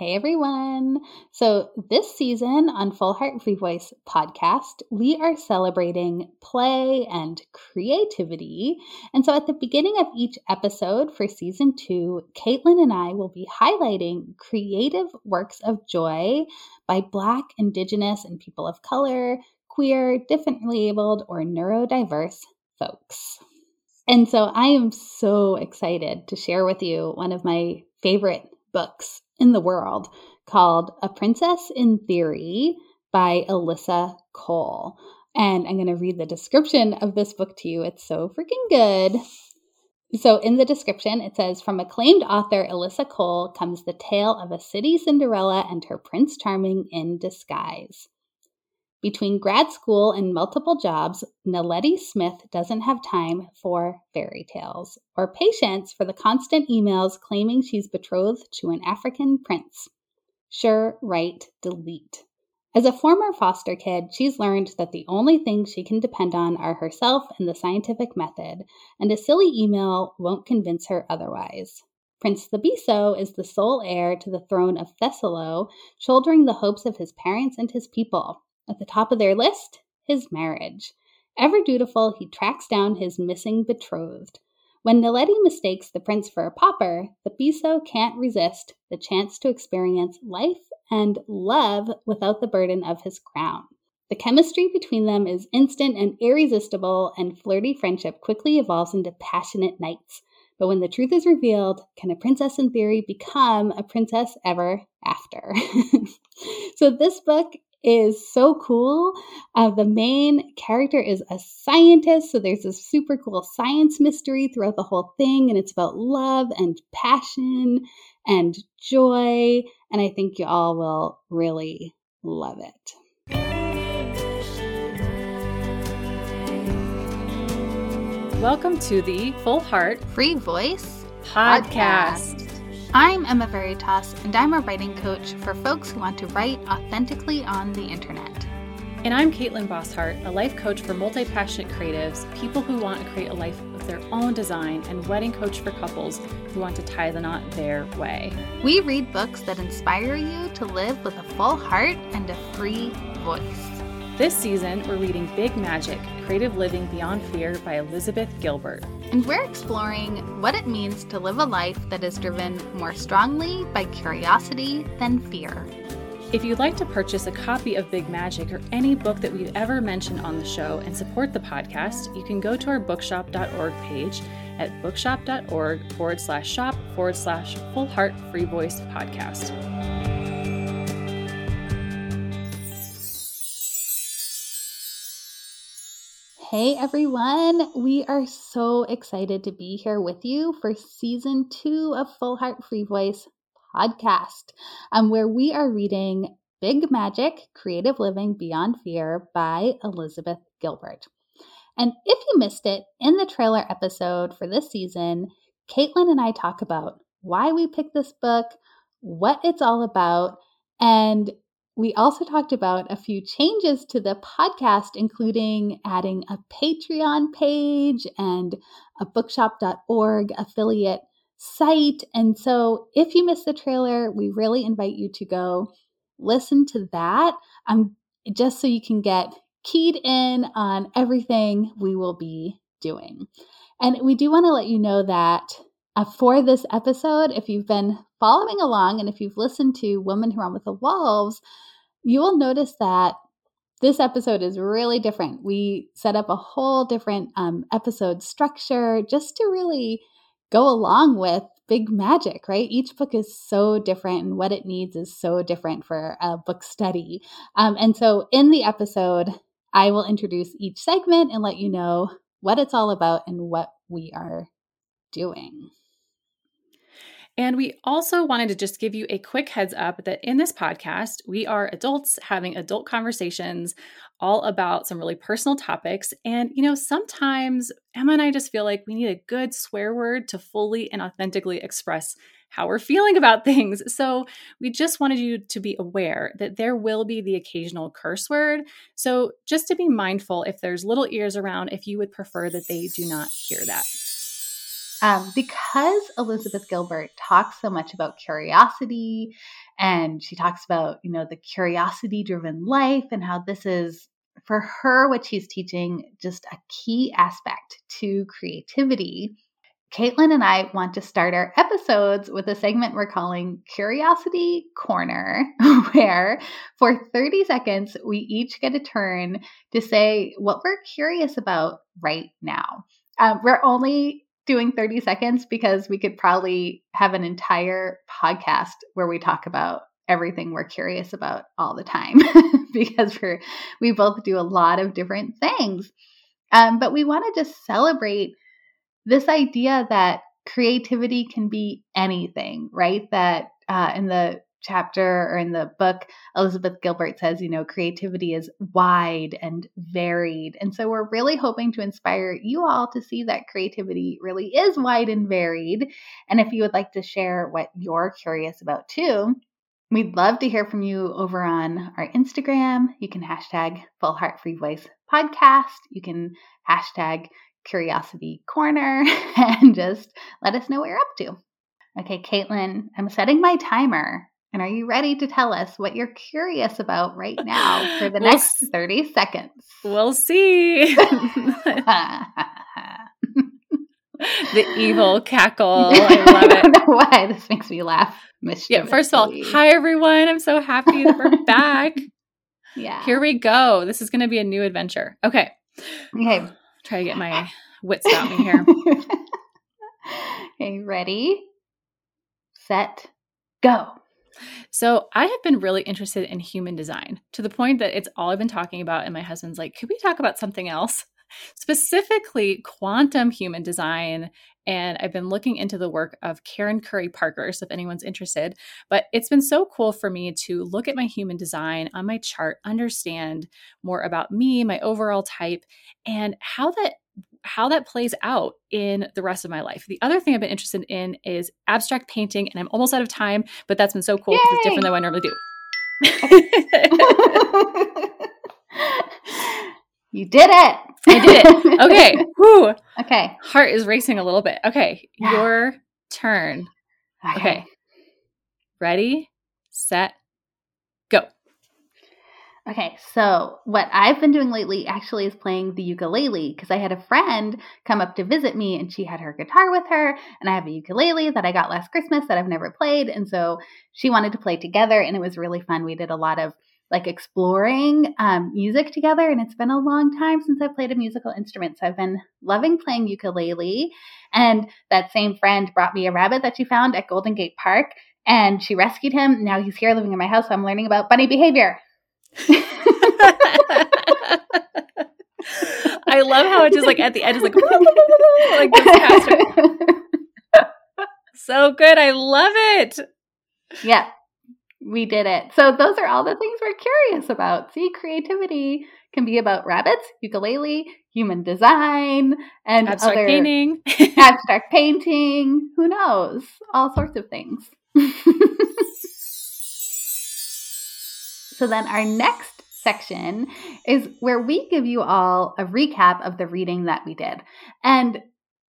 Hey everyone. So, this season on Full Heart Free Voice podcast, we are celebrating play and creativity. And so, at the beginning of each episode for season two, Caitlin and I will be highlighting creative works of joy by Black, Indigenous, and people of color, queer, differently abled, or neurodiverse folks. And so, I am so excited to share with you one of my favorite books in the world called A Princess in Theory by Alyssa Cole. And I'm going to read the description of this book to you. It's so freaking good. So, in the description, it says From acclaimed author Alyssa Cole comes the tale of a city Cinderella and her Prince Charming in disguise. Between grad school and multiple jobs, Naledi Smith doesn't have time for fairy tales or patience for the constant emails claiming she's betrothed to an African prince. Sure, right, delete. As a former foster kid, she's learned that the only things she can depend on are herself and the scientific method, and a silly email won't convince her otherwise. Prince Thabiso is the sole heir to the throne of Thesolo, shouldering the hopes of his parents and his people. At the top of their list, his marriage. Ever dutiful, he tracks down his missing betrothed. When Naledi mistakes the prince for a pauper, Thabiso can't resist the chance to experience life and love without the burden of his crown. The chemistry between them is instant and irresistible, and flirty friendship quickly evolves into passionate nights. But when the truth is revealed, can a princess in theory become a princess ever after? so, this book is so cool. Uh, the main character is a scientist, so there's this super cool science mystery throughout the whole thing, and it's about love and passion and joy. And I think you all will really love it. Welcome to the Full Heart Free Voice podcast. podcast. I'm Emma Veritas, and I'm a writing coach for folks who want to write authentically on the internet. And I'm Caitlin Bosshart, a life coach for multi passionate creatives, people who want to create a life of their own design, and wedding coach for couples who want to tie the knot their way. We read books that inspire you to live with a full heart and a free voice. This season, we're reading Big Magic Creative Living Beyond Fear by Elizabeth Gilbert. And we're exploring what it means to live a life that is driven more strongly by curiosity than fear. If you'd like to purchase a copy of Big Magic or any book that we've ever mentioned on the show and support the podcast, you can go to our bookshop.org page at bookshop.org forward slash shop forward slash full heart free voice podcast. Hey everyone, we are so excited to be here with you for season two of Full Heart Free Voice podcast, um, where we are reading Big Magic Creative Living Beyond Fear by Elizabeth Gilbert. And if you missed it, in the trailer episode for this season, Caitlin and I talk about why we picked this book, what it's all about, and we also talked about a few changes to the podcast, including adding a Patreon page and a bookshop.org affiliate site. And so if you missed the trailer, we really invite you to go listen to that um, just so you can get keyed in on everything we will be doing. And we do want to let you know that for this episode, if you've been following along and if you've listened to Women Who Run with the Wolves, you will notice that this episode is really different. We set up a whole different um, episode structure just to really go along with big magic, right? Each book is so different, and what it needs is so different for a book study. Um, and so, in the episode, I will introduce each segment and let you know what it's all about and what we are doing. And we also wanted to just give you a quick heads up that in this podcast, we are adults having adult conversations all about some really personal topics. And, you know, sometimes Emma and I just feel like we need a good swear word to fully and authentically express how we're feeling about things. So we just wanted you to be aware that there will be the occasional curse word. So just to be mindful if there's little ears around, if you would prefer that they do not hear that. Um, because Elizabeth Gilbert talks so much about curiosity And she talks about, you know, the curiosity driven life and how this is for her, what she's teaching, just a key aspect to creativity. Caitlin and I want to start our episodes with a segment we're calling Curiosity Corner, where for 30 seconds, we each get a turn to say what we're curious about right now. Um, we're only doing 30 seconds because we could probably have an entire podcast where we talk about everything we're curious about all the time because we're we both do a lot of different things. Um, but we want to just celebrate this idea that creativity can be anything, right? That uh, in the chapter or in the book, Elizabeth Gilbert says, you know, creativity is wide and varied. And so we're really hoping to inspire you all to see that creativity really is wide and varied. And if you would like to share what you're curious about too, we'd love to hear from you over on our Instagram. You can hashtag Full Heart Free Voice podcast. You can hashtag Curiosity Corner and just let us know what you're up to. Okay, Caitlin, I'm setting my timer and are you ready to tell us what you're curious about right now for the we'll next 30 seconds? We'll see. the evil cackle. I love it. I don't know why this makes me laugh. Yeah, first of all, hi everyone. I'm so happy that we're back. yeah. Here we go. This is going to be a new adventure. Okay. Okay. Try to get my wits about me here. okay, ready, set, go. So I have been really interested in human design to the point that it's all I've been talking about. And my husband's like, could we talk about something else? Specifically, quantum human design. And I've been looking into the work of Karen Curry Parker, so if anyone's interested. But it's been so cool for me to look at my human design on my chart, understand more about me, my overall type, and how that how that plays out in the rest of my life. The other thing I've been interested in is abstract painting, and I'm almost out of time, but that's been so cool because it's different than what I normally do. you did it. I did it. Okay. Whew. Okay. Heart is racing a little bit. Okay. Yeah. Your turn. Okay. okay. Ready, set. Okay, so what I've been doing lately actually is playing the ukulele because I had a friend come up to visit me and she had her guitar with her, and I have a ukulele that I got last Christmas that I've never played. And so she wanted to play together, and it was really fun. We did a lot of like exploring um, music together, and it's been a long time since I played a musical instrument. So I've been loving playing ukulele. And that same friend brought me a rabbit that she found at Golden Gate Park, and she rescued him. Now he's here living in my house, so I'm learning about bunny behavior. I love how it just like at the end is like like this so good. I love it. Yeah. We did it. So those are all the things we're curious about. See, creativity can be about rabbits, ukulele, human design, and abstract other painting. abstract painting. Who knows? All sorts of things. So then our next section is where we give you all a recap of the reading that we did. And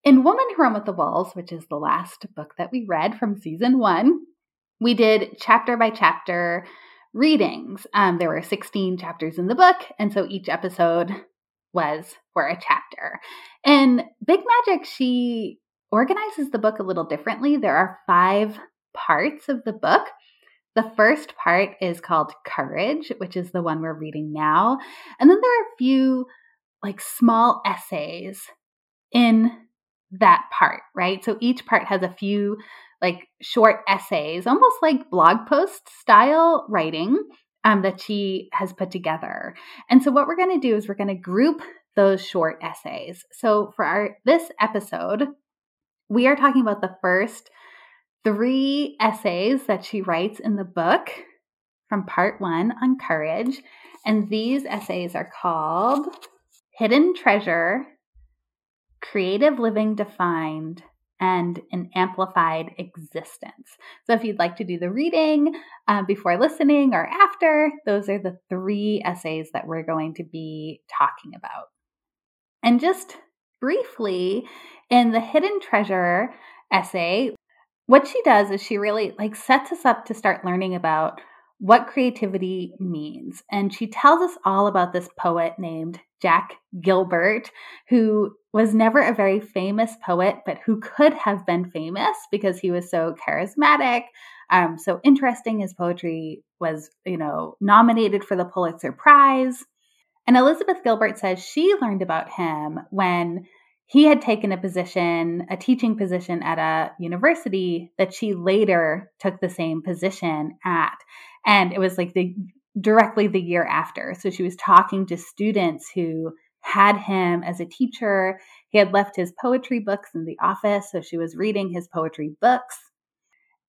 in Woman Who Run with the Wolves, which is the last book that we read from season one, we did chapter by chapter readings. Um, there were 16 chapters in the book, and so each episode was for a chapter. In Big Magic, she organizes the book a little differently. There are five parts of the book. The first part is called Courage, which is the one we're reading now. And then there are a few like small essays in that part, right? So each part has a few like short essays, almost like blog post style writing um, that she has put together. And so what we're going to do is we're going to group those short essays. So for our this episode, we are talking about the first three essays that she writes in the book from part one on courage. And these essays are called Hidden Treasure, Creative Living Defined, and An Amplified Existence. So if you'd like to do the reading uh, before listening or after, those are the three essays that we're going to be talking about. And just briefly, in the Hidden Treasure essay, what she does is she really like sets us up to start learning about what creativity means. And she tells us all about this poet named Jack Gilbert, who was never a very famous poet, but who could have been famous because he was so charismatic, um, so interesting. His poetry was, you know, nominated for the Pulitzer Prize. And Elizabeth Gilbert says she learned about him when he had taken a position, a teaching position at a university that she later took the same position at. And it was like the directly the year after. So she was talking to students who had him as a teacher. He had left his poetry books in the office, so she was reading his poetry books.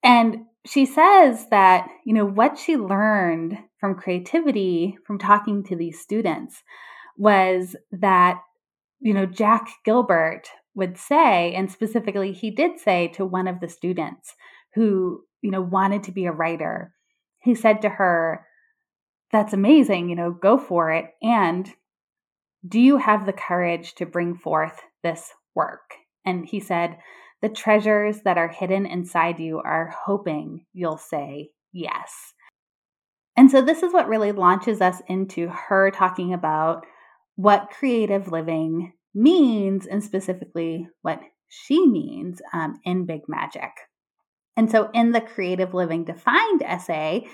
And she says that, you know, what she learned from creativity from talking to these students was that, you know, Jack Gilbert would say, and specifically he did say to one of the students who, you know, wanted to be a writer, he said to her, That's amazing, you know, go for it. And do you have the courage to bring forth this work? And he said, The treasures that are hidden inside you are hoping you'll say yes. And so, this is what really launches us into her talking about what creative living means, and specifically what she means um, in Big Magic. And so, in the Creative Living Defined essay,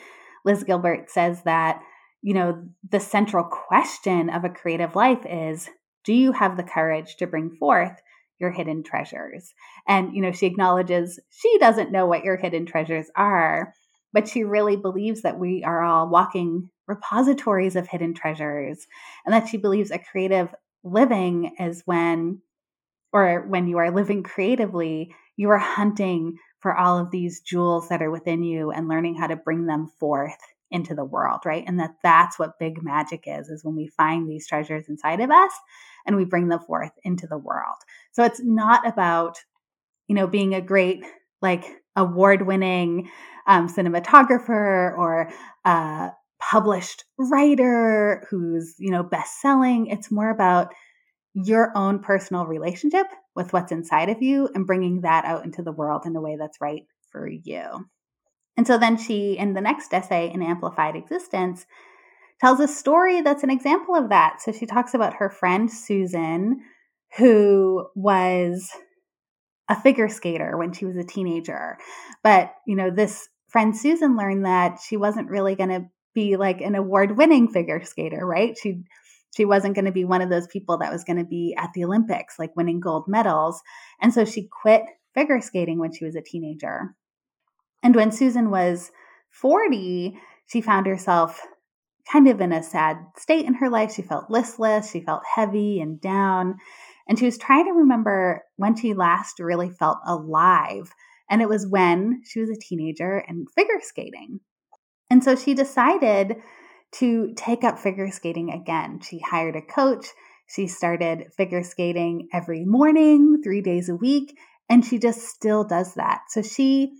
Liz Gilbert says that, you know, the central question of a creative life is do you have the courage to bring forth your hidden treasures? And, you know, she acknowledges she doesn't know what your hidden treasures are, but she really believes that we are all walking repositories of hidden treasures and that she believes a creative living is when or when you are living creatively, you are hunting for all of these jewels that are within you and learning how to bring them forth into the world, right? And that that's what big magic is, is when we find these treasures inside of us and we bring them forth into the world. So it's not about, you know, being a great, like, award winning um, cinematographer or a published writer who's, you know, best selling. It's more about your own personal relationship with what's inside of you and bringing that out into the world in a way that's right for you. And so then she, in the next essay, in Amplified Existence, tells a story that's an example of that. So she talks about her friend Susan, who was a figure skater when she was a teenager. But, you know, this friend Susan learned that she wasn't really going to be like an award winning figure skater, right? She she wasn't going to be one of those people that was going to be at the Olympics, like winning gold medals. And so she quit figure skating when she was a teenager. And when Susan was 40, she found herself kind of in a sad state in her life. She felt listless, she felt heavy and down. And she was trying to remember when she last really felt alive. And it was when she was a teenager and figure skating. And so she decided to take up figure skating again. She hired a coach. She started figure skating every morning, three days a week, and she just still does that. So she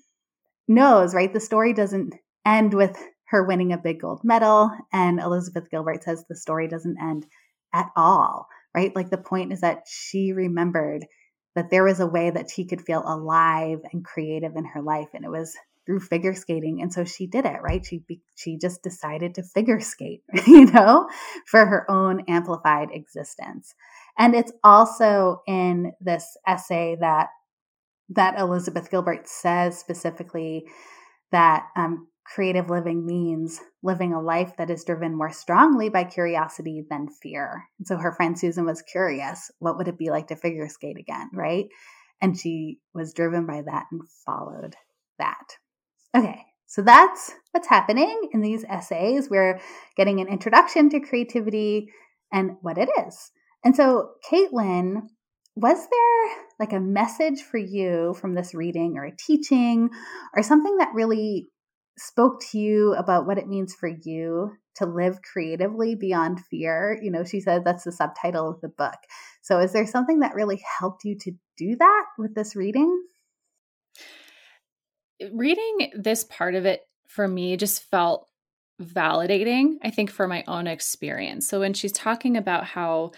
knows, right? The story doesn't end with her winning a big gold medal. And Elizabeth Gilbert says the story doesn't end at all, right? Like the point is that she remembered that there was a way that she could feel alive and creative in her life. And it was through figure skating and so she did it right she she just decided to figure skate you know for her own amplified existence and it's also in this essay that that Elizabeth Gilbert says specifically that um, creative living means living a life that is driven more strongly by curiosity than fear. And so her friend Susan was curious what would it be like to figure skate again, right? And she was driven by that and followed that. Okay, so that's what's happening in these essays. We're getting an introduction to creativity and what it is. And so, Caitlin, was there like a message for you from this reading or a teaching or something that really spoke to you about what it means for you to live creatively beyond fear? You know, she said that's the subtitle of the book. So, is there something that really helped you to do that with this reading? reading this part of it for me just felt validating, I think, for my own experience. So when she's talking about how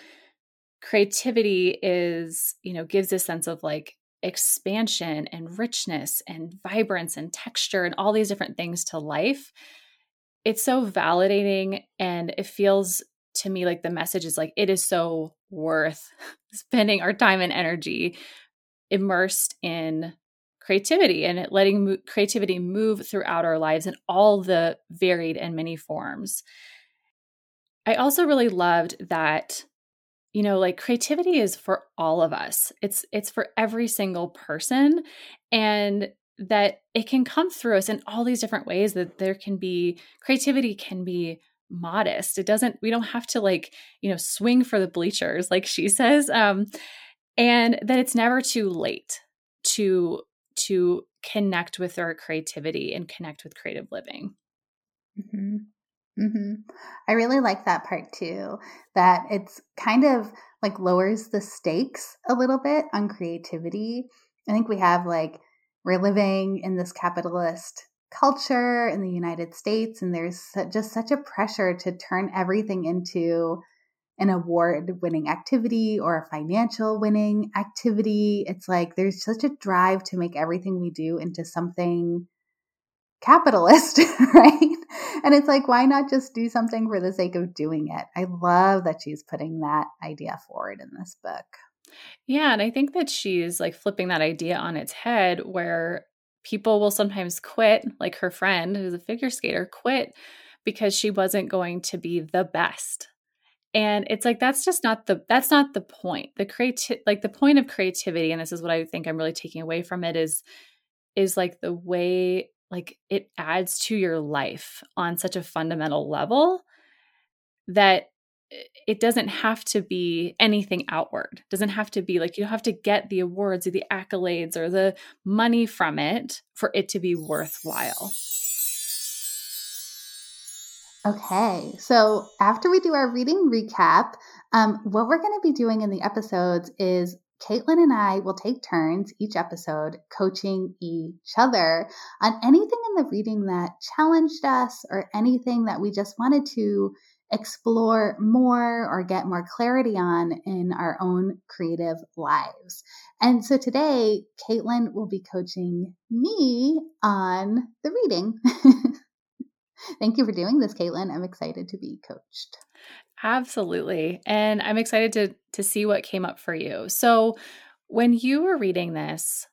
creativity is, you know, gives a sense of like expansion and richness and vibrance and texture and all these different things to life. It's so validating and it feels to me like the message is like it is so worth spending our time and energy immersed in creativity and letting mo- creativity move throughout our lives in all the varied and many forms. I also really loved that you know like creativity is for all of us. It's it's for every single person and that it can come through us in all these different ways that there can be creativity can be modest. It doesn't we don't have to like, you know, swing for the bleachers like she says um and that it's never too late to to connect with our creativity and connect with creative living. Mm-hmm. Mm-hmm. I really like that part too. That it's kind of like lowers the stakes a little bit on creativity. I think we have like we're living in this capitalist culture in the United States, and there's just such a pressure to turn everything into an award winning activity or a financial winning activity. It's like there's such a drive to make everything we do into something capitalist, right? And it's like, why not just do something for the sake of doing it? I love that she's putting that idea forward in this book. Yeah. And I think that she's like flipping that idea on its head where people will sometimes quit, like her friend who's a figure skater, quit because she wasn't going to be the best and it's like that's just not the that's not the point the creative like the point of creativity and this is what i think i'm really taking away from it is is like the way like it adds to your life on such a fundamental level that it doesn't have to be anything outward. It doesn't have to be like you don't have to get the awards or the accolades or the money from it for it to be worthwhile. Okay, so after we do our reading recap, um, what we're going to be doing in the episodes is Caitlin and I will take turns each episode coaching each other on anything in the reading that challenged us or anything that we just wanted to explore more or get more clarity on in our own creative lives. And so today, Caitlin will be coaching me on the reading. Thank you for doing this, Caitlin. I'm excited to be coached. Absolutely. And I'm excited to to see what came up for you. So, when you were reading this,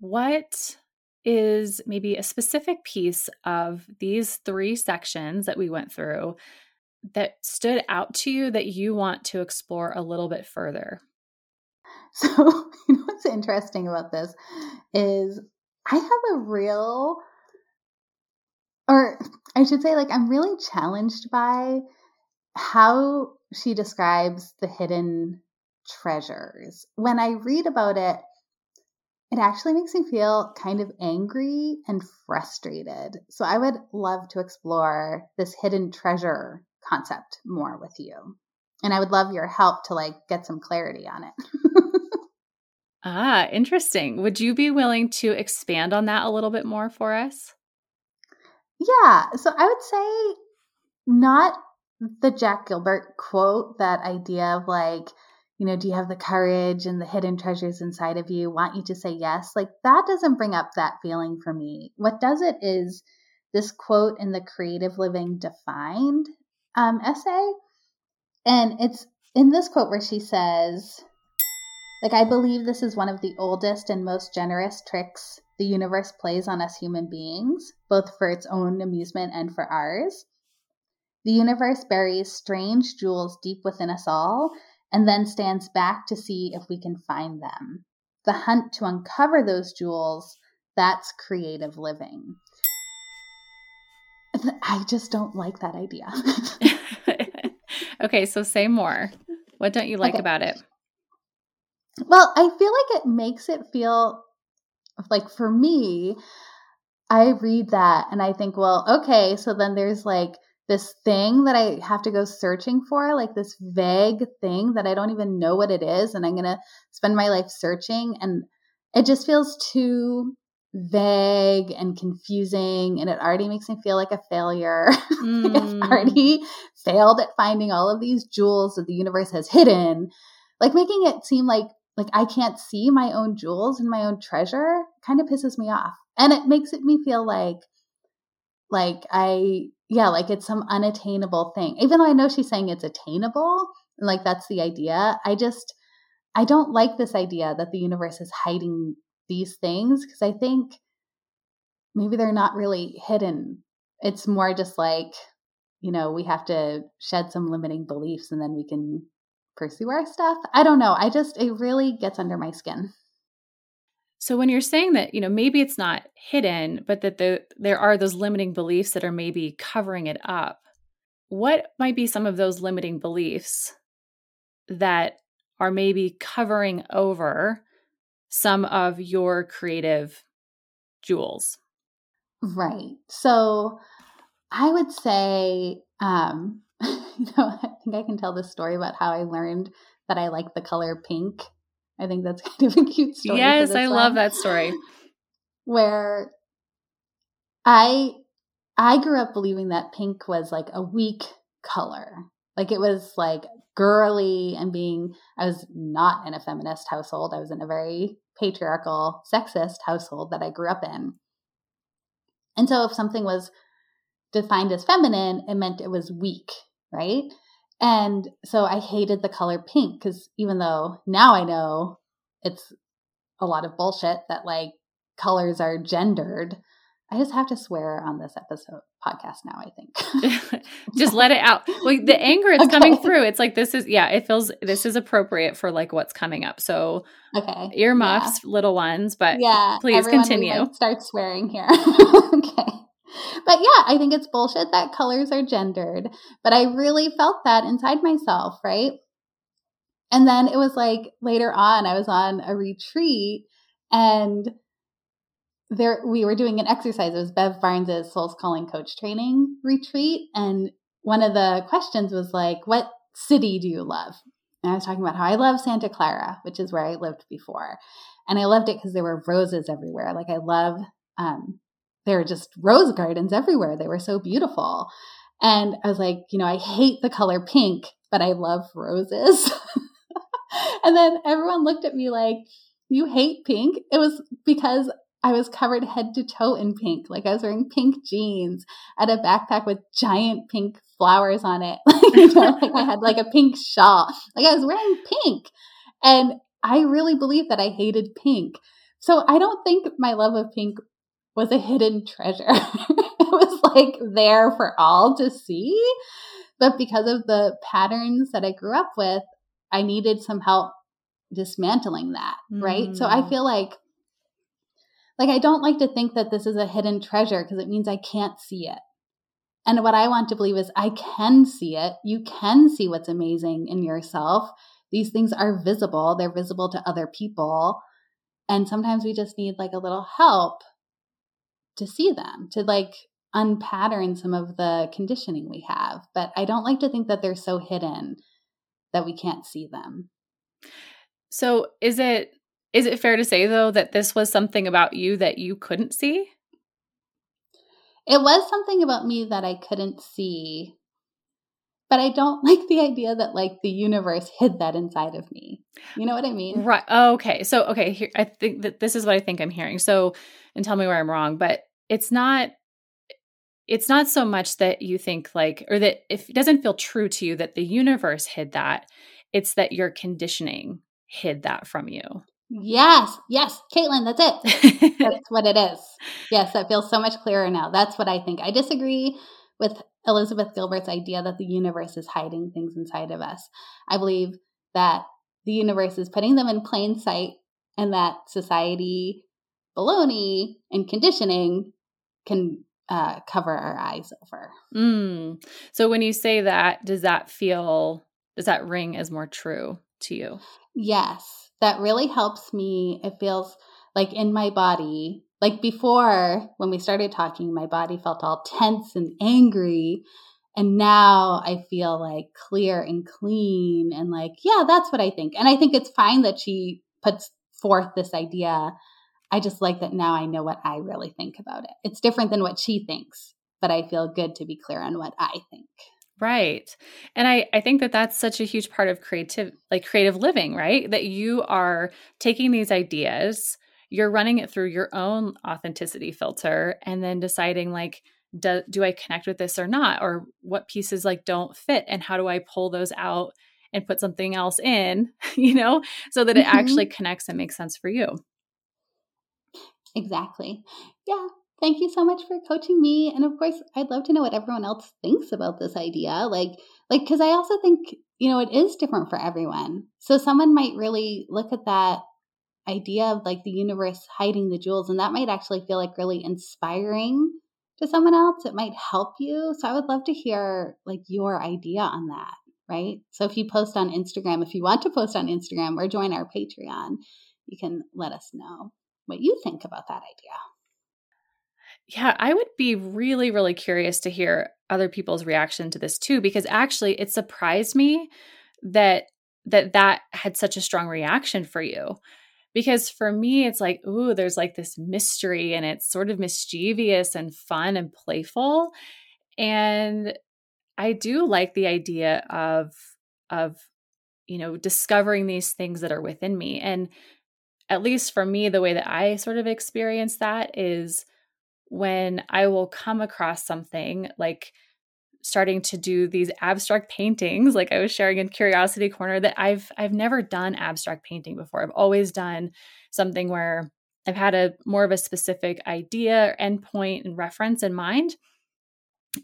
what is maybe a specific piece of these three sections that we went through that stood out to you that you want to explore a little bit further? So, you know what's interesting about this is I have a real or I should say, like, I'm really challenged by how she describes the hidden treasures. When I read about it, it actually makes me feel kind of angry and frustrated. So I would love to explore this hidden treasure concept more with you. And I would love your help to like get some clarity on it. ah, interesting. Would you be willing to expand on that a little bit more for us? Yeah. So I would say not the Jack Gilbert quote, that idea of like, you know, do you have the courage and the hidden treasures inside of you want you to say yes? Like that doesn't bring up that feeling for me. What does it is this quote in the Creative Living Defined um, essay. And it's in this quote where she says, like, I believe this is one of the oldest and most generous tricks the universe plays on us human beings, both for its own amusement and for ours. The universe buries strange jewels deep within us all and then stands back to see if we can find them. The hunt to uncover those jewels, that's creative living. I just don't like that idea. okay, so say more. What don't you like okay. about it? Well, I feel like it makes it feel like for me, I read that and I think, well, okay, so then there's like this thing that I have to go searching for, like this vague thing that I don't even know what it is. And I'm going to spend my life searching. And it just feels too vague and confusing. And it already makes me feel like a failure. Mm. I've already failed at finding all of these jewels that the universe has hidden, like making it seem like like I can't see my own jewels and my own treasure kind of pisses me off. And it makes it me feel like like I yeah, like it's some unattainable thing. Even though I know she's saying it's attainable, like that's the idea. I just I don't like this idea that the universe is hiding these things because I think maybe they're not really hidden. It's more just like, you know, we have to shed some limiting beliefs and then we can pursue our stuff. I don't know. I just, it really gets under my skin. So when you're saying that, you know, maybe it's not hidden, but that the, there are those limiting beliefs that are maybe covering it up, what might be some of those limiting beliefs that are maybe covering over some of your creative jewels? Right. So I would say, um, you know, I think I can tell this story about how I learned that I like the color pink. I think that's kind of a cute story. Yes, I one. love that story. Where I I grew up believing that pink was like a weak color. Like it was like girly and being I was not in a feminist household. I was in a very patriarchal, sexist household that I grew up in. And so if something was defined as feminine, it meant it was weak, right? And so I hated the color pink because even though now I know it's a lot of bullshit that like colors are gendered, I just have to swear on this episode podcast now, I think. just let it out. Like the anger is okay. coming through. It's like this is yeah, it feels this is appropriate for like what's coming up. So okay. Earmuffs, yeah. little ones, but yeah, please continue. Like, start swearing here. okay. But yeah, I think it's bullshit that colors are gendered. But I really felt that inside myself, right? And then it was like later on, I was on a retreat and there we were doing an exercise. It was Bev Barnes's Souls Calling Coach Training retreat, and one of the questions was like, "What city do you love?" And I was talking about how I love Santa Clara, which is where I lived before, and I loved it because there were roses everywhere. Like I love, um, there were just rose gardens everywhere. They were so beautiful, and I was like, you know, I hate the color pink, but I love roses. and then everyone looked at me like, you hate pink? It was because I was covered head to toe in pink. Like I was wearing pink jeans. I had a backpack with giant pink flowers on it. you know, like I had like a pink shawl. Like I was wearing pink. And I really believe that I hated pink. So I don't think my love of pink was a hidden treasure. it was like there for all to see. But because of the patterns that I grew up with, I needed some help dismantling that. Right. Mm. So I mm. feel like like, I don't like to think that this is a hidden treasure because it means I can't see it. And what I want to believe is I can see it. You can see what's amazing in yourself. These things are visible, they're visible to other people. And sometimes we just need like a little help to see them, to like unpattern some of the conditioning we have. But I don't like to think that they're so hidden that we can't see them. So, is it is it fair to say, though, that this was something about you that you couldn't see? It was something about me that I couldn't see, but I don't like the idea that like the universe hid that inside of me. You know what I mean? Right. Oh, okay. So, okay, here, I think that this is what I think I'm hearing. So, and tell me where I'm wrong, but it's not it's not so much that you think like or that if it doesn't feel true to you that the universe hid that it's that your conditioning hid that from you Yes, yes, Caitlin, that's it. that's what it is. Yes, that feels so much clearer now. That's what I think. I disagree with Elizabeth Gilbert's idea that the universe is hiding things inside of us. I believe that the universe is putting them in plain sight and that society, baloney, and conditioning can uh, cover our eyes over. Mm. So when you say that, does that feel, does that ring as more true to you? Yes that really helps me. It feels like in my body, like before when we started talking, my body felt all tense and angry. And now I feel like clear and clean and like, yeah, that's what I think. And I think it's fine that she puts forth this idea. I just like that now I know what I really think about it. It's different than what she thinks, but I feel good to be clear on what I think. Right. And I, I think that that's such a huge part of creative, like creative living, right? That you are taking these ideas, you're running it through your own authenticity filter and then deciding like, do, do I connect with this or not? Or what pieces like don't fit? And how do I pull those out and put something else in, you know, so that it mm-hmm. actually connects and makes sense for you? Exactly. Yeah. Thank you so much for coaching me. And of course, I'd love to know what everyone else thinks about this idea. Like, like, because I also think, you know, it is different for everyone. So someone might really look at that idea of like the universe hiding the jewels, and that might actually feel like really inspiring to someone else. It might help you. So I would love to hear like your idea on that, right? So if you post on Instagram, if you want to post on Instagram or join our Patreon, you can let us know what you think about that idea. Yeah, I would be really, really curious to hear other people's reaction to this too, because actually it surprised me that that that had such a strong reaction for you. Because for me, it's like, ooh, there's like this mystery and it's sort of mischievous and fun and playful. And I do like the idea of of you know discovering these things that are within me and at least for me the way that i sort of experience that is when I will come across something like starting to do these abstract paintings like I was sharing in Curiosity Corner that I've I've never done abstract painting before. I've always done something where I've had a more of a specific idea, or endpoint and reference in mind.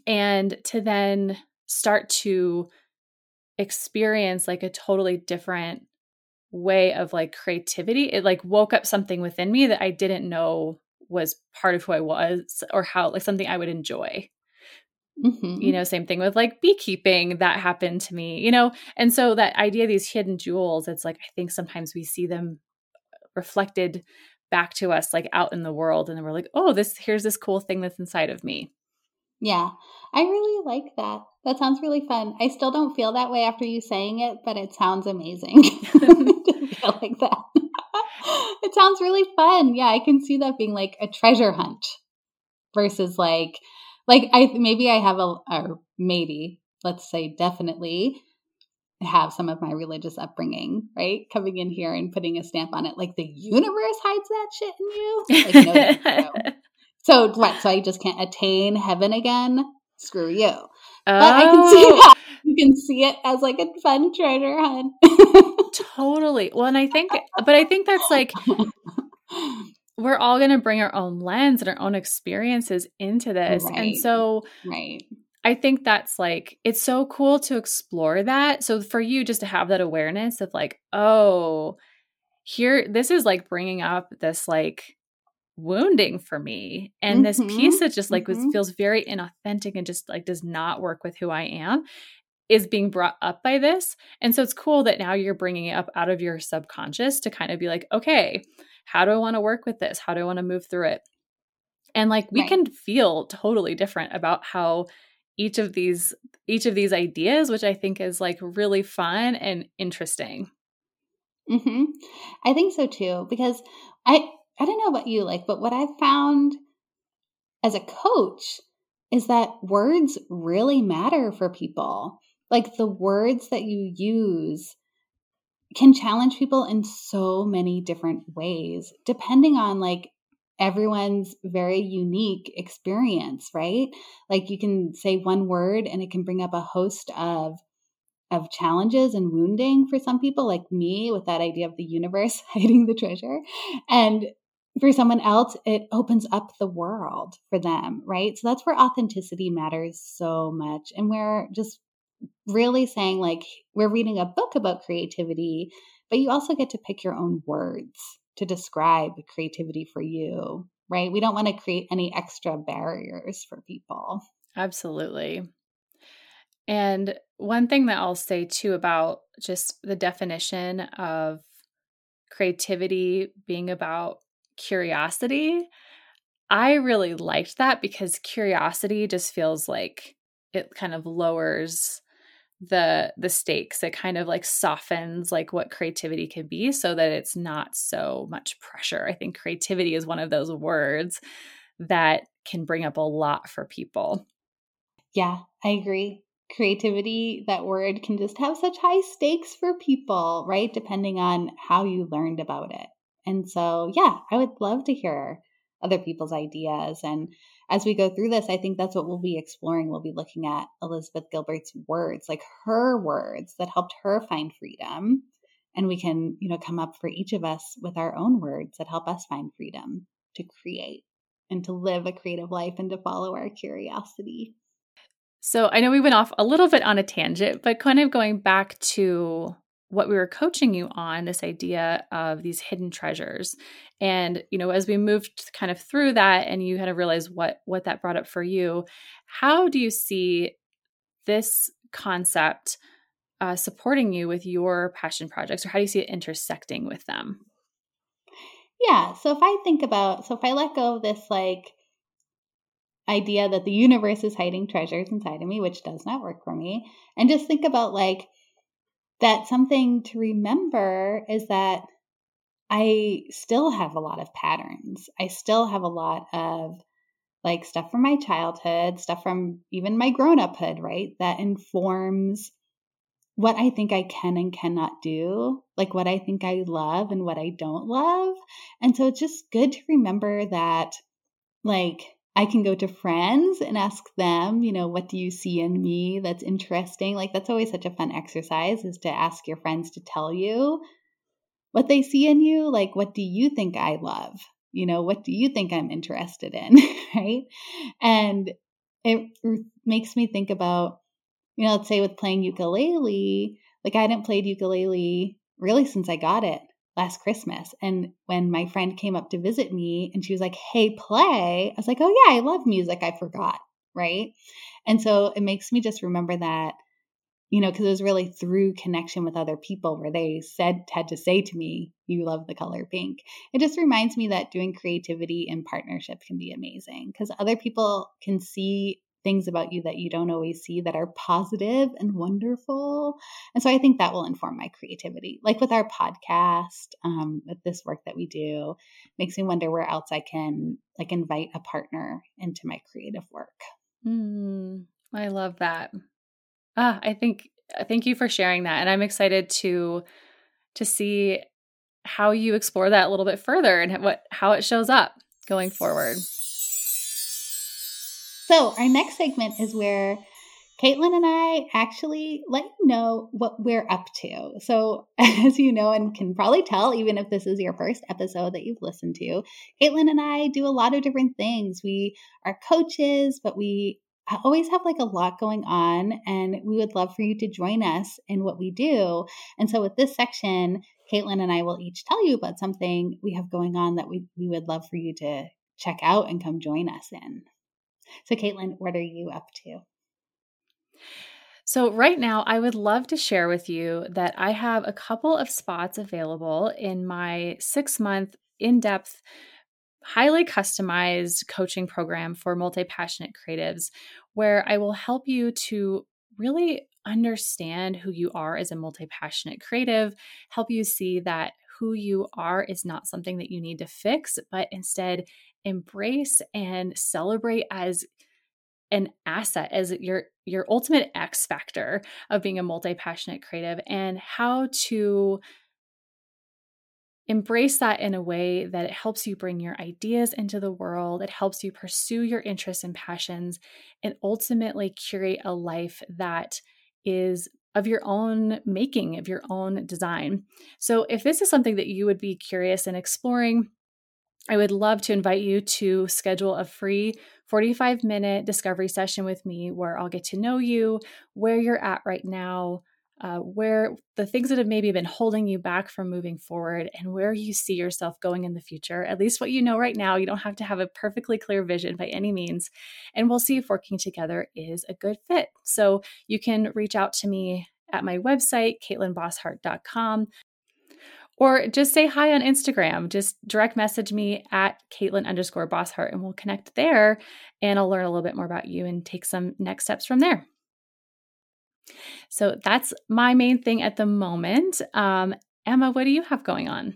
And to then start to experience like a totally different way of like creativity, it like woke up something within me that I didn't know was part of who I was or how like something I would enjoy. Mm-hmm. You know, same thing with like beekeeping that happened to me, you know. And so that idea of these hidden jewels, it's like I think sometimes we see them reflected back to us like out in the world and then we're like, "Oh, this here's this cool thing that's inside of me." Yeah. I really like that. That sounds really fun. I still don't feel that way after you saying it, but it sounds amazing to feel like that it sounds really fun. Yeah, I can see that being like a treasure hunt versus like like I maybe I have a or maybe let's say definitely have some of my religious upbringing, right? Coming in here and putting a stamp on it, like the universe hides that shit in you. Like, no, no, no. So what? So I just can't attain heaven again? Screw you. Oh. But I can see oh. how you can see it as like a fun treasure hunt. totally. Well, and I think, but I think that's like we're all going to bring our own lens and our own experiences into this, right. and so right. I think that's like it's so cool to explore that. So for you, just to have that awareness of like, oh, here, this is like bringing up this like wounding for me and mm-hmm. this piece that just like mm-hmm. was feels very inauthentic and just like does not work with who i am is being brought up by this and so it's cool that now you're bringing it up out of your subconscious to kind of be like okay how do i want to work with this how do i want to move through it and like we right. can feel totally different about how each of these each of these ideas which i think is like really fun and interesting hmm i think so too because i I don't know about you, like, but what I've found as a coach is that words really matter for people. Like, the words that you use can challenge people in so many different ways, depending on like everyone's very unique experience, right? Like, you can say one word and it can bring up a host of of challenges and wounding for some people like me with that idea of the universe hiding the treasure and for someone else, it opens up the world for them, right? So that's where authenticity matters so much. And we're just really saying, like, we're reading a book about creativity, but you also get to pick your own words to describe creativity for you, right? We don't want to create any extra barriers for people. Absolutely. And one thing that I'll say too about just the definition of creativity being about curiosity. I really liked that because curiosity just feels like it kind of lowers the the stakes it kind of like softens like what creativity can be so that it's not so much pressure i think creativity is one of those words that can bring up a lot for people yeah i agree creativity, that word can just have such high stakes for people, right? Depending on how you learned about it. And so, yeah, I would love to hear other people's ideas. And as we go through this, I think that's what we'll be exploring. We'll be looking at Elizabeth Gilbert's words, like her words that helped her find freedom. And we can, you know, come up for each of us with our own words that help us find freedom to create and to live a creative life and to follow our curiosity. So I know we went off a little bit on a tangent, but kind of going back to what we were coaching you on this idea of these hidden treasures and you know as we moved kind of through that and you kind of realize what what that brought up for you how do you see this concept uh, supporting you with your passion projects or how do you see it intersecting with them yeah so if i think about so if i let go of this like idea that the universe is hiding treasures inside of me, which does not work for me. And just think about like that something to remember is that I still have a lot of patterns. I still have a lot of like stuff from my childhood, stuff from even my grown uphood, right? That informs what I think I can and cannot do, like what I think I love and what I don't love. And so it's just good to remember that, like, I can go to friends and ask them, you know, what do you see in me that's interesting? Like that's always such a fun exercise is to ask your friends to tell you what they see in you. Like, what do you think I love? You know, what do you think I'm interested in? right. And it makes me think about, you know, let's say with playing ukulele, like I hadn't played ukulele really since I got it last Christmas. And when my friend came up to visit me and she was like, Hey, play, I was like, Oh, yeah, I love music. I forgot. Right. And so it makes me just remember that, you know, because it was really through connection with other people where they said, had to say to me, You love the color pink. It just reminds me that doing creativity in partnership can be amazing because other people can see things about you that you don't always see that are positive and wonderful. And so I think that will inform my creativity. Like with our podcast, um, with this work that we do, makes me wonder where else I can like invite a partner into my creative work. Mm, I love that. Ah, I think uh, thank you for sharing that, and I'm excited to to see how you explore that a little bit further and what how it shows up going forward. So, our next segment is where Caitlin and I actually let you know what we're up to. So, as you know, and can probably tell, even if this is your first episode that you've listened to, Caitlin and I do a lot of different things. We are coaches, but we always have like a lot going on, and we would love for you to join us in what we do. And so, with this section, Caitlin and I will each tell you about something we have going on that we, we would love for you to check out and come join us in. So, Caitlin, what are you up to? So, right now, I would love to share with you that I have a couple of spots available in my six month in depth, highly customized coaching program for multi passionate creatives, where I will help you to really understand who you are as a multi passionate creative, help you see that who you are is not something that you need to fix, but instead embrace and celebrate as an asset as your your ultimate x factor of being a multi-passionate creative and how to embrace that in a way that it helps you bring your ideas into the world it helps you pursue your interests and passions and ultimately curate a life that is of your own making of your own design. So if this is something that you would be curious in exploring I would love to invite you to schedule a free 45 minute discovery session with me where I'll get to know you, where you're at right now, uh, where the things that have maybe been holding you back from moving forward, and where you see yourself going in the future. At least what you know right now. You don't have to have a perfectly clear vision by any means. And we'll see if working together is a good fit. So you can reach out to me at my website, caitlinbosshart.com. Or just say hi on Instagram. Just direct message me at Caitlin underscore Bosshart and we'll connect there and I'll learn a little bit more about you and take some next steps from there. So that's my main thing at the moment. Um, Emma, what do you have going on?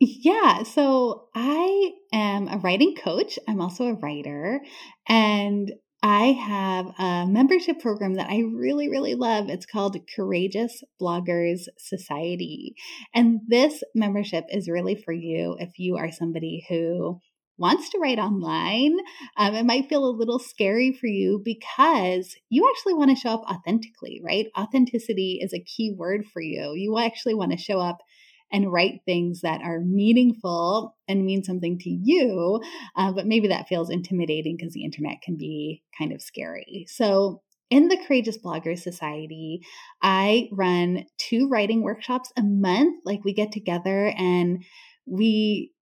Yeah, so I am a writing coach. I'm also a writer. And I have a membership program that I really, really love. It's called Courageous Bloggers Society. And this membership is really for you if you are somebody who wants to write online. Um, it might feel a little scary for you because you actually want to show up authentically, right? Authenticity is a key word for you. You actually want to show up and write things that are meaningful and mean something to you. Uh, but maybe that feels intimidating because the internet can be kind of scary. So, in the Courageous Bloggers Society, I run two writing workshops a month. Like we get together and we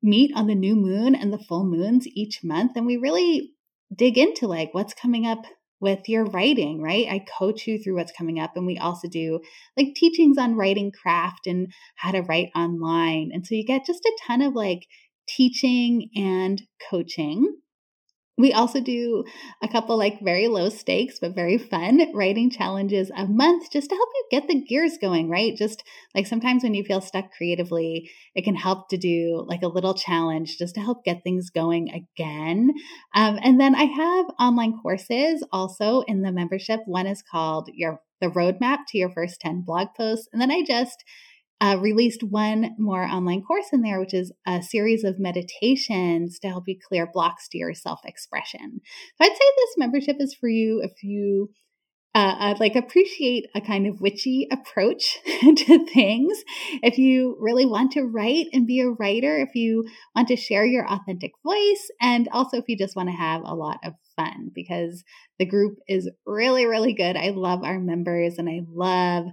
meet on the new moon and the full moons each month. And we really dig into like what's coming up with your writing, right? I coach you through what's coming up. And we also do like teachings on writing craft and how to write online. And so you get just a ton of like teaching and coaching. We also do a couple like very low stakes but very fun writing challenges a month just to help you get the gears going, right? Just like sometimes when you feel stuck creatively, it can help to do like a little challenge just to help get things going again. Um, and then I have online courses also in the membership. One is called your the roadmap to your first 10 blog posts. And then I just uh, released one more online course in there, which is a series of meditations to help you clear blocks to your self expression. So I'd say this membership is for you if you uh, I'd like appreciate a kind of witchy approach to things. If you really want to write and be a writer, if you want to share your authentic voice, and also if you just want to have a lot of fun, because the group is really, really good. I love our members and I love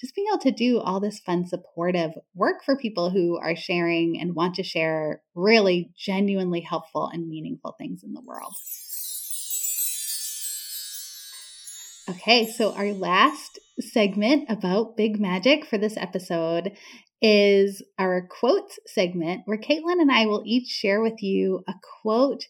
just being able to do all this fun, supportive work for people who are sharing and want to share really genuinely helpful and meaningful things in the world. Okay, so our last segment about big magic for this episode is our quotes segment, where Caitlin and I will each share with you a quote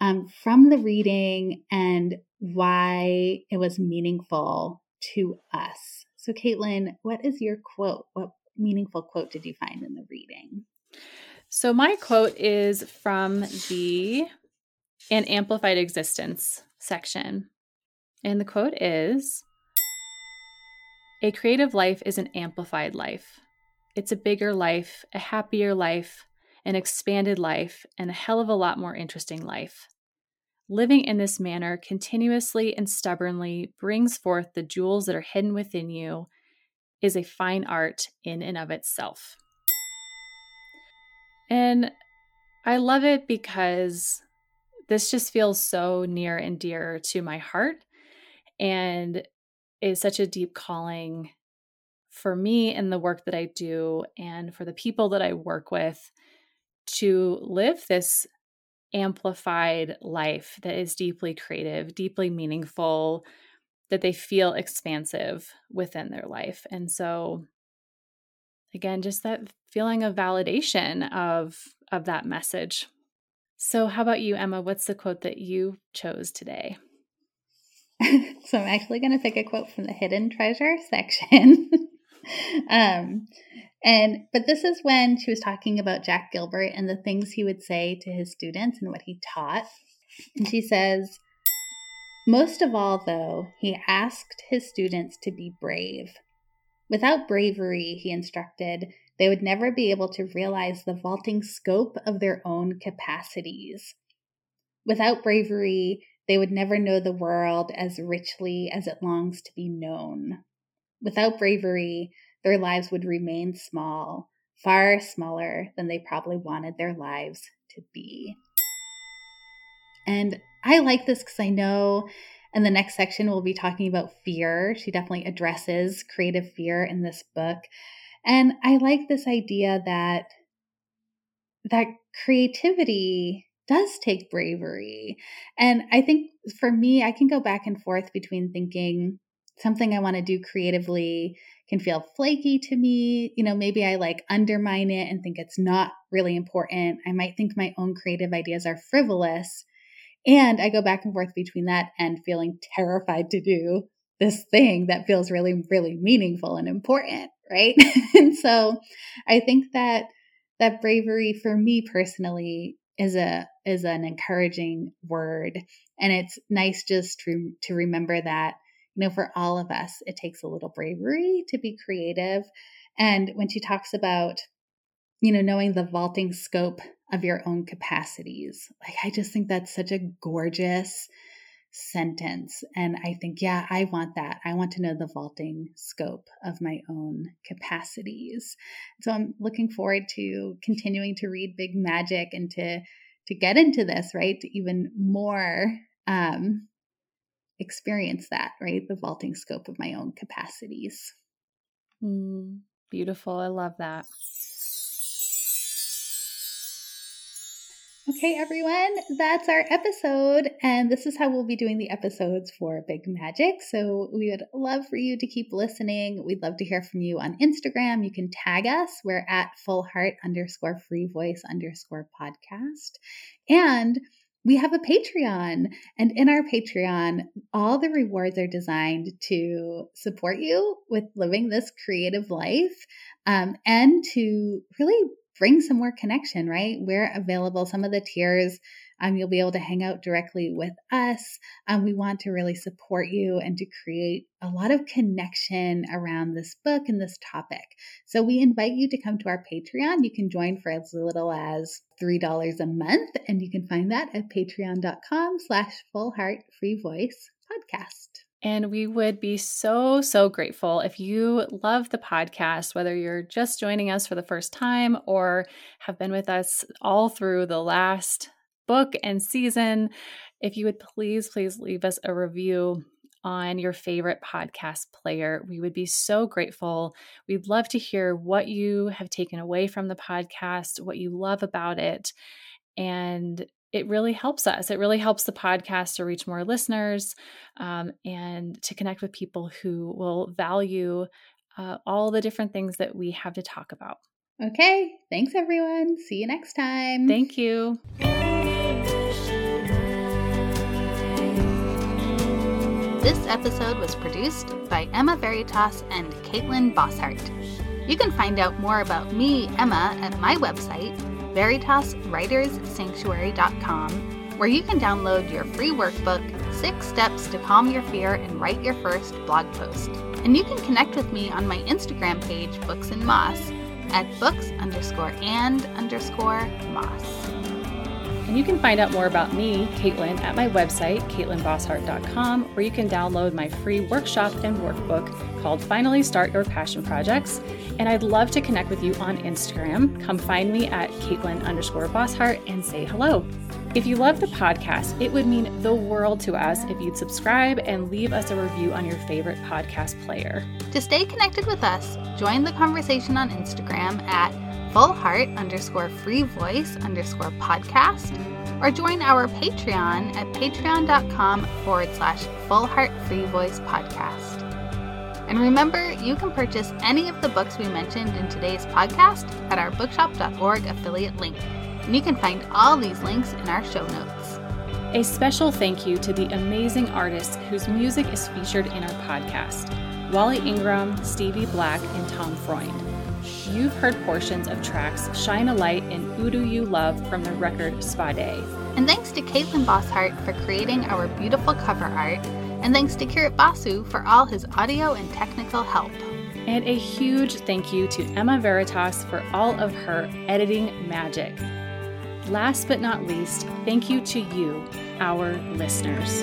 um, from the reading and why it was meaningful to us. So, Caitlin, what is your quote? What meaningful quote did you find in the reading? So, my quote is from the An Amplified Existence section. And the quote is A creative life is an amplified life. It's a bigger life, a happier life, an expanded life, and a hell of a lot more interesting life. Living in this manner continuously and stubbornly brings forth the jewels that are hidden within you is a fine art in and of itself. And I love it because this just feels so near and dear to my heart and is such a deep calling for me in the work that I do and for the people that I work with to live this amplified life that is deeply creative, deeply meaningful, that they feel expansive within their life. And so again, just that feeling of validation of of that message. So how about you, Emma? What's the quote that you chose today? so I'm actually going to pick a quote from the hidden treasure section. um, and but this is when she was talking about Jack Gilbert and the things he would say to his students and what he taught. And she says, most of all, though, he asked his students to be brave. Without bravery, he instructed, they would never be able to realize the vaulting scope of their own capacities. Without bravery, they would never know the world as richly as it longs to be known. Without bravery, their lives would remain small, far smaller than they probably wanted their lives to be. And I like this because I know in the next section we'll be talking about fear. She definitely addresses creative fear in this book. And I like this idea that that creativity does take bravery. And I think for me, I can go back and forth between thinking something I want to do creatively can feel flaky to me. You know, maybe I like undermine it and think it's not really important. I might think my own creative ideas are frivolous. And I go back and forth between that and feeling terrified to do this thing that feels really, really meaningful and important, right? and so I think that that bravery for me personally is a is an encouraging word And it's nice just to, to remember that, know, for all of us, it takes a little bravery to be creative. And when she talks about, you know, knowing the vaulting scope of your own capacities, like I just think that's such a gorgeous sentence. And I think, yeah, I want that. I want to know the vaulting scope of my own capacities. So I'm looking forward to continuing to read Big Magic and to to get into this, right? Even more um, experience that, right? The vaulting scope of my own capacities. Mm, beautiful. I love that. Okay, everyone, that's our episode. And this is how we'll be doing the episodes for Big Magic. So we would love for you to keep listening. We'd love to hear from you on Instagram. You can tag us. We're at full heart underscore free voice underscore podcast. And we have a Patreon. And in our Patreon, all the rewards are designed to support you with living this creative life um, and to really bring some more connection, right? We're available. Some of the tiers, um, you'll be able to hang out directly with us. Um, we want to really support you and to create a lot of connection around this book and this topic. So we invite you to come to our Patreon. You can join for as little as $3 a month, and you can find that at patreon.com slash full free voice podcast. And we would be so, so grateful if you love the podcast, whether you're just joining us for the first time or have been with us all through the last book and season. If you would please, please leave us a review on your favorite podcast player. We would be so grateful. We'd love to hear what you have taken away from the podcast, what you love about it. And it really helps us. It really helps the podcast to reach more listeners um, and to connect with people who will value uh, all the different things that we have to talk about. Okay. Thanks, everyone. See you next time. Thank you. This episode was produced by Emma Veritas and Caitlin Bosshart. You can find out more about me, Emma, at my website, veritaswriterssanctuary.com, where you can download your free workbook, Six Steps to Calm Your Fear and Write Your First blog post. And you can connect with me on my Instagram page, Books and Moss, at books underscore and underscore moss. And you can find out more about me, Caitlin, at my website, caitlinbosshart.com, where you can download my free workshop and workbook called Finally Start Your Passion Projects. And I'd love to connect with you on Instagram. Come find me at Caitlin underscore Bosshart and say hello. If you love the podcast, it would mean the world to us if you'd subscribe and leave us a review on your favorite podcast player. To stay connected with us, join the conversation on Instagram at fullheart underscore free voice underscore podcast or join our Patreon at patreon.com forward slash fullheart free voice podcast. And remember, you can purchase any of the books we mentioned in today's podcast at our bookshop.org affiliate link. And you can find all these links in our show notes. A special thank you to the amazing artists whose music is featured in our podcast Wally Ingram, Stevie Black, and Tom Freund. You've heard portions of tracks Shine a Light and Who Do You Love from the record Spade. And thanks to Caitlin Bosshart for creating our beautiful cover art, and thanks to Kirit Basu for all his audio and technical help. And a huge thank you to Emma Veritas for all of her editing magic. Last but not least, thank you to you, our listeners.